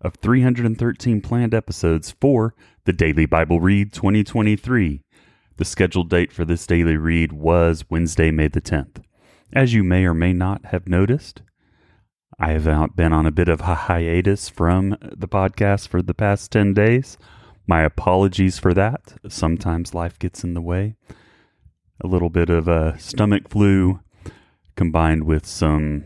of 313 planned episodes for the Daily Bible Read 2023. The scheduled date for this daily read was Wednesday, May the 10th. As you may or may not have noticed, I have been on a bit of a hiatus from the podcast for the past 10 days. My apologies for that. Sometimes life gets in the way. A little bit of a stomach flu combined with some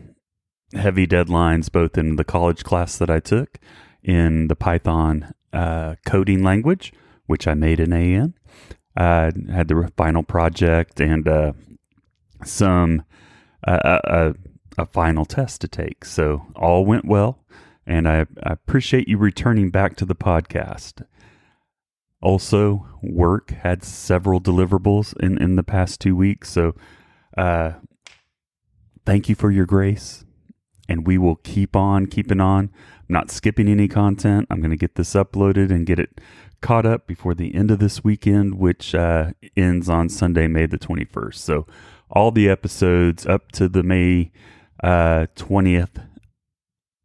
heavy deadlines, both in the college class that I took in the Python uh, coding language, which I made an in. I had the final project and uh, some a, a, final test to take. So all went well, and I, I appreciate you returning back to the podcast. Also, work had several deliverables in, in the past two weeks. So, uh, thank you for your grace and we will keep on keeping on. I'm not skipping any content. I'm going to get this uploaded and get it caught up before the end of this weekend, which uh, ends on Sunday, May the 21st. So, all the episodes up to the May uh, 20th,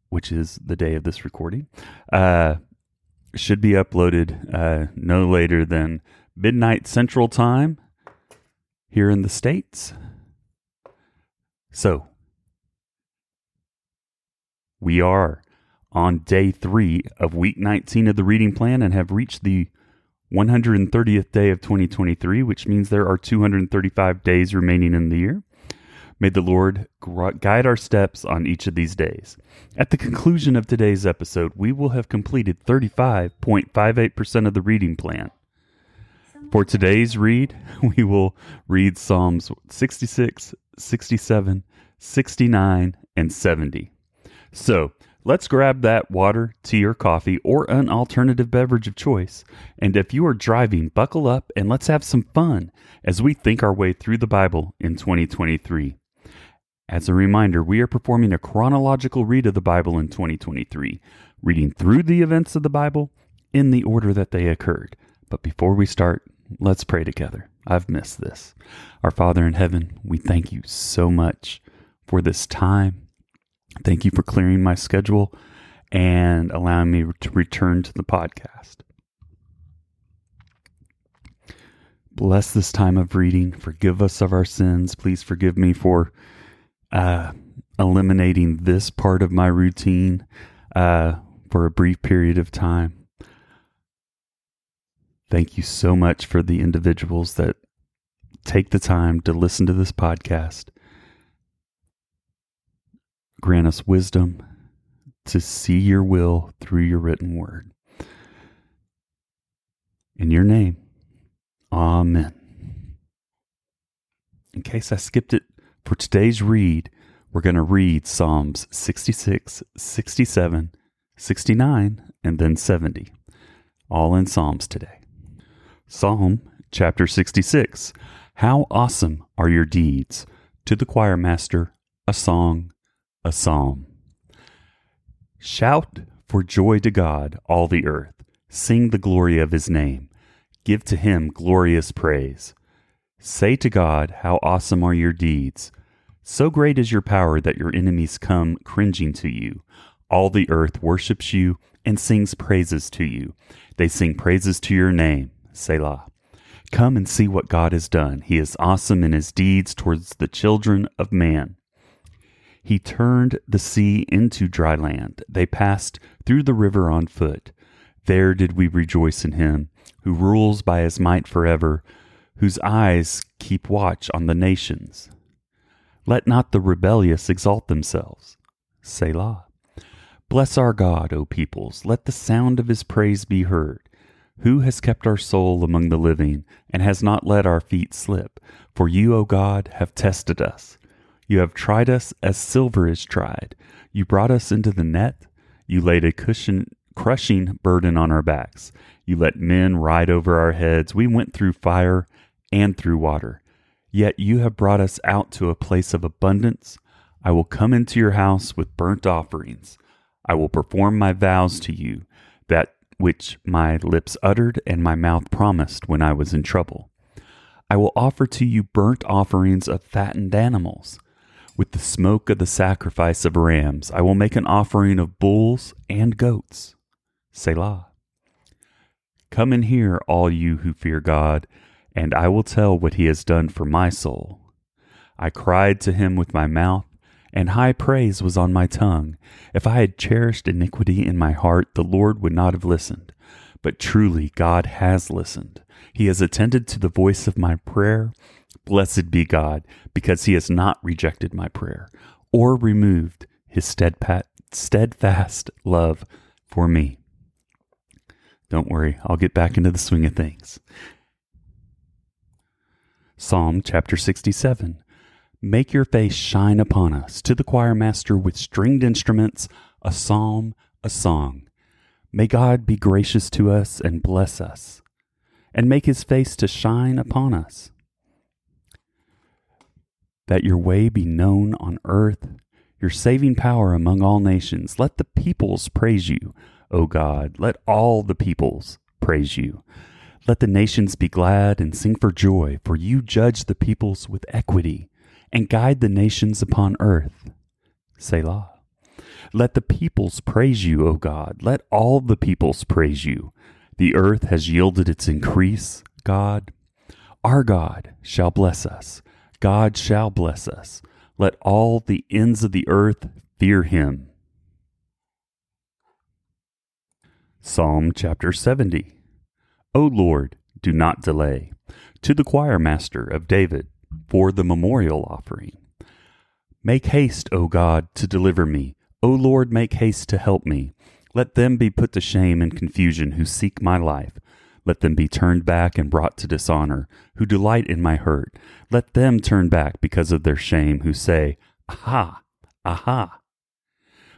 which is the day of this recording, uh, should be uploaded uh, no later than midnight Central Time here in the States. So, we are on day three of week 19 of the reading plan and have reached the 130th day of 2023, which means there are 235 days remaining in the year. May the Lord guide our steps on each of these days. At the conclusion of today's episode, we will have completed 35.58% of the reading plan. For today's read, we will read Psalms 66, 67, 69, and 70. So let's grab that water, tea, or coffee, or an alternative beverage of choice. And if you are driving, buckle up and let's have some fun as we think our way through the Bible in 2023. As a reminder, we are performing a chronological read of the Bible in 2023, reading through the events of the Bible in the order that they occurred. But before we start, let's pray together. I've missed this. Our Father in heaven, we thank you so much for this time Thank you for clearing my schedule and allowing me to return to the podcast. Bless this time of reading. Forgive us of our sins. Please forgive me for uh, eliminating this part of my routine uh, for a brief period of time. Thank you so much for the individuals that take the time to listen to this podcast Grant us wisdom to see your will through your written word. In your name, Amen. In case I skipped it for today's read, we're going to read Psalms 66, 67, 69, and then 70. All in Psalms today. Psalm chapter 66 How awesome are your deeds! To the choir master, a song a psalm. Shout for joy to God, all the earth. Sing the glory of his name. Give to him glorious praise. Say to God, How awesome are your deeds! So great is your power that your enemies come cringing to you. All the earth worships you and sings praises to you. They sing praises to your name, Selah. Come and see what God has done. He is awesome in his deeds towards the children of man. He turned the sea into dry land. They passed through the river on foot. There did we rejoice in him, who rules by his might forever, whose eyes keep watch on the nations. Let not the rebellious exalt themselves. Selah. Bless our God, O peoples. Let the sound of his praise be heard. Who has kept our soul among the living, and has not let our feet slip? For you, O God, have tested us you have tried us as silver is tried. You brought us into the net. You laid a cushion crushing burden on our backs. You let men ride over our heads. We went through fire and through water. Yet you have brought us out to a place of abundance. I will come into your house with burnt offerings. I will perform my vows to you, that which my lips uttered and my mouth promised when I was in trouble. I will offer to you burnt offerings of fattened animals. With the smoke of the sacrifice of rams, I will make an offering of bulls and goats. Selah. Come and hear, all you who fear God, and I will tell what he has done for my soul. I cried to him with my mouth, and high praise was on my tongue. If I had cherished iniquity in my heart, the Lord would not have listened. But truly, God has listened. He has attended to the voice of my prayer. Blessed be God, because he has not rejected my prayer or removed his steadfast love for me. Don't worry, I'll get back into the swing of things. Psalm chapter 67 Make your face shine upon us, to the choir master with stringed instruments, a psalm, a song. May God be gracious to us and bless us, and make his face to shine upon us. That your way be known on earth, your saving power among all nations. Let the peoples praise you. O God. Let all the peoples praise you. Let the nations be glad and sing for joy, for you judge the peoples with equity and guide the nations upon earth. Selah. Let the peoples praise you, O God. Let all the peoples praise you. The earth has yielded its increase, God. Our God shall bless us. God shall bless us. Let all the ends of the earth fear him. Psalm chapter 70. O Lord, do not delay. To the choir master of David, for the memorial offering. Make haste, O God, to deliver me. O Lord, make haste to help me. Let them be put to shame and confusion who seek my life. Let them be turned back and brought to dishonor, who delight in my hurt. Let them turn back because of their shame, who say, Aha! Aha!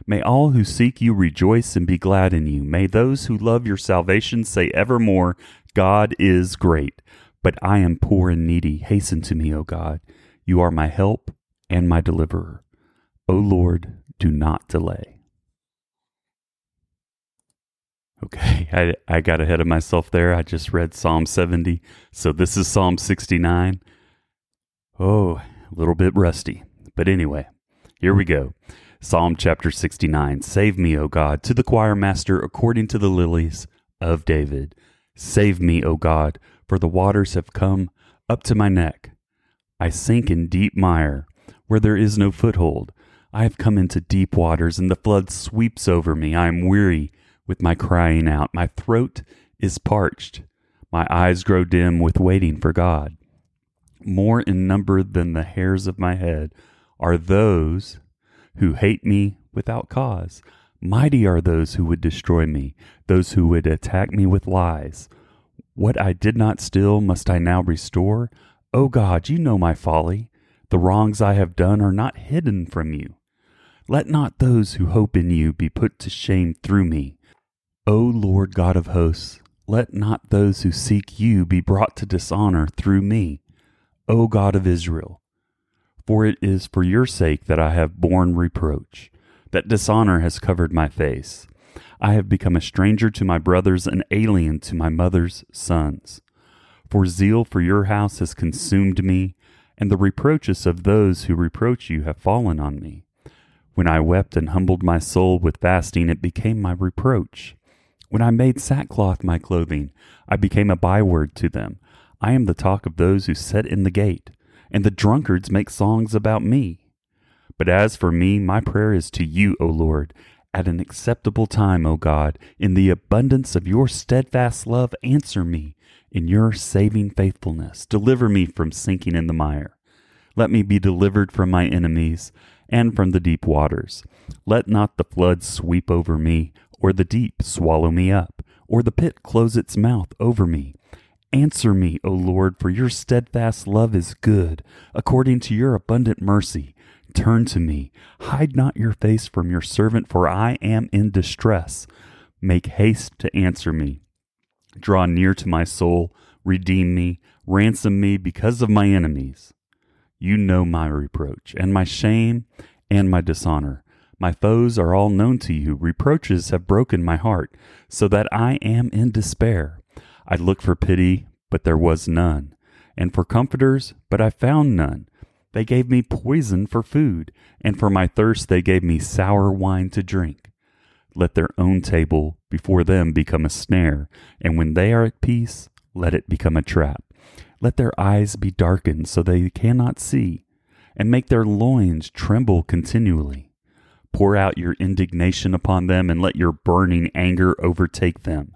May all who seek you rejoice and be glad in you. May those who love your salvation say evermore, God is great. But I am poor and needy. Hasten to me, O God. You are my help and my deliverer. O Lord, do not delay. Okay, I, I got ahead of myself there. I just read Psalm 70. So this is Psalm 69. Oh, a little bit rusty. But anyway, here we go. Psalm chapter 69 Save me, O God, to the choir master according to the lilies of David. Save me, O God, for the waters have come up to my neck. I sink in deep mire, where there is no foothold. I have come into deep waters, and the flood sweeps over me. I am weary with my crying out. My throat is parched. My eyes grow dim with waiting for God. More in number than the hairs of my head are those who hate me without cause. Mighty are those who would destroy me, those who would attack me with lies. What I did not steal must I now restore? O God, you know my folly. The wrongs I have done are not hidden from you. Let not those who hope in you be put to shame through me. O Lord God of hosts, let not those who seek you be brought to dishonor through me. O God of Israel, for it is for your sake that I have borne reproach, that dishonor has covered my face. I have become a stranger to my brothers, an alien to my mother's sons. For zeal for your house has consumed me, and the reproaches of those who reproach you have fallen on me. When I wept and humbled my soul with fasting, it became my reproach. When I made sackcloth my clothing, I became a byword to them. I am the talk of those who sit in the gate and the drunkards make songs about me. But as for me, my prayer is to you, O Lord, at an acceptable time, O God. In the abundance of your steadfast love, answer me in your saving faithfulness. Deliver me from sinking in the mire. Let me be delivered from my enemies and from the deep waters. Let not the flood sweep over me, or the deep swallow me up, or the pit close its mouth over me. Answer me, O Lord, for your steadfast love is good. According to your abundant mercy, turn to me. Hide not your face from your servant, for I am in distress. make haste to answer me. Draw near to my soul, redeem me, ransom me because of my enemies. You know my reproach, and my shame, and my dishonor. My foes are all known to you. Reproaches have broken my heart, so that I am in despair. I looked for pity, but there was none, and for comforters, but I found none. They gave me poison for food, and for my thirst they gave me sour wine to drink. Let their own table before them become a snare, and when they are at peace, let it become a trap. Let their eyes be darkened so they cannot see, and make their loins tremble continually. Pour out your indignation upon them, and let your burning anger overtake them.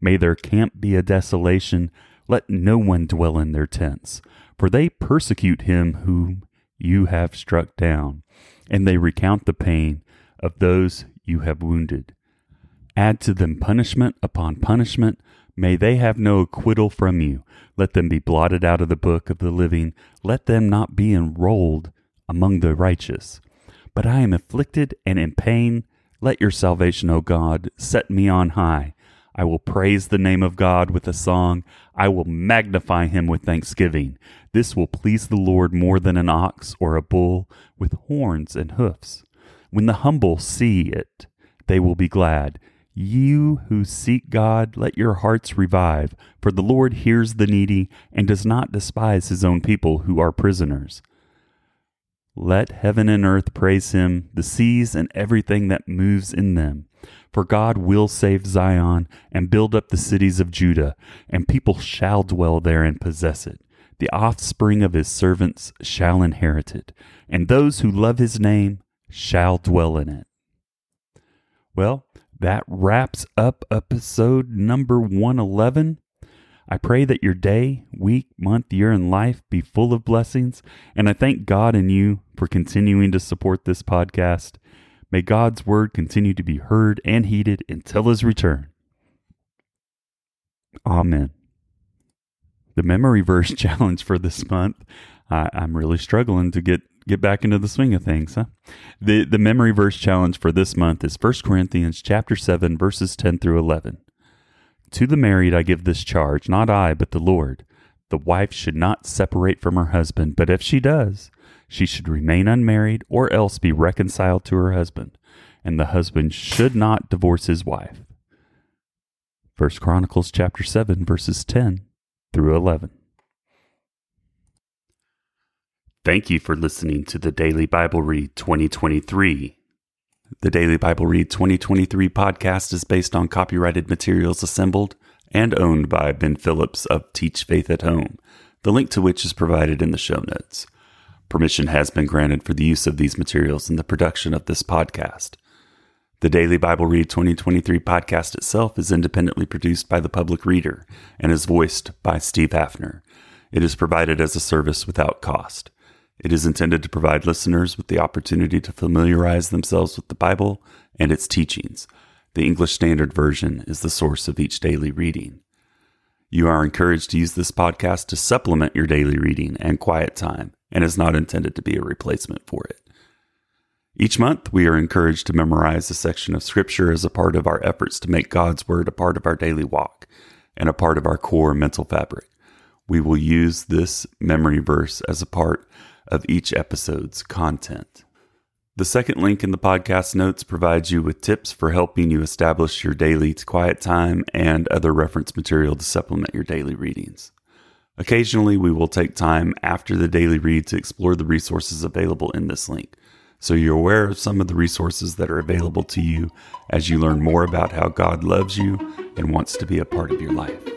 May their camp be a desolation. Let no one dwell in their tents, for they persecute him whom you have struck down, and they recount the pain of those you have wounded. Add to them punishment upon punishment. May they have no acquittal from you. Let them be blotted out of the book of the living. Let them not be enrolled among the righteous. But I am afflicted and in pain. Let your salvation, O God, set me on high. I will praise the name of God with a song. I will magnify him with thanksgiving. This will please the Lord more than an ox or a bull with horns and hoofs. When the humble see it, they will be glad. You who seek God, let your hearts revive, for the Lord hears the needy and does not despise his own people who are prisoners. Let heaven and earth praise him, the seas and everything that moves in them. For God will save Zion and build up the cities of Judah, and people shall dwell there and possess it. The offspring of his servants shall inherit it, and those who love his name shall dwell in it. Well, that wraps up episode number 111. I pray that your day, week, month, year, and life be full of blessings, and I thank God and you for continuing to support this podcast. May God's word continue to be heard and heeded until his return. Amen. The memory verse challenge for this month, I, I'm really struggling to get get back into the swing of things, huh? The the memory verse challenge for this month is 1 Corinthians chapter 7 verses 10 through 11. To the married I give this charge, not I, but the Lord. The wife should not separate from her husband, but if she does, she should remain unmarried or else be reconciled to her husband, and the husband should not divorce his wife. 1 Chronicles chapter 7 verses 10 through 11. Thank you for listening to the Daily Bible Read 2023. The Daily Bible Read 2023 podcast is based on copyrighted materials assembled and owned by Ben Phillips of Teach Faith at Home, the link to which is provided in the show notes. Permission has been granted for the use of these materials in the production of this podcast. The Daily Bible Read 2023 podcast itself is independently produced by the public reader and is voiced by Steve Haffner. It is provided as a service without cost. It is intended to provide listeners with the opportunity to familiarize themselves with the Bible and its teachings. The English Standard Version is the source of each daily reading. You are encouraged to use this podcast to supplement your daily reading and quiet time and is not intended to be a replacement for it. Each month, we are encouraged to memorize a section of Scripture as a part of our efforts to make God's Word a part of our daily walk and a part of our core mental fabric. We will use this memory verse as a part of each episode's content. The second link in the podcast notes provides you with tips for helping you establish your daily quiet time and other reference material to supplement your daily readings. Occasionally, we will take time after the daily read to explore the resources available in this link, so you're aware of some of the resources that are available to you as you learn more about how God loves you and wants to be a part of your life.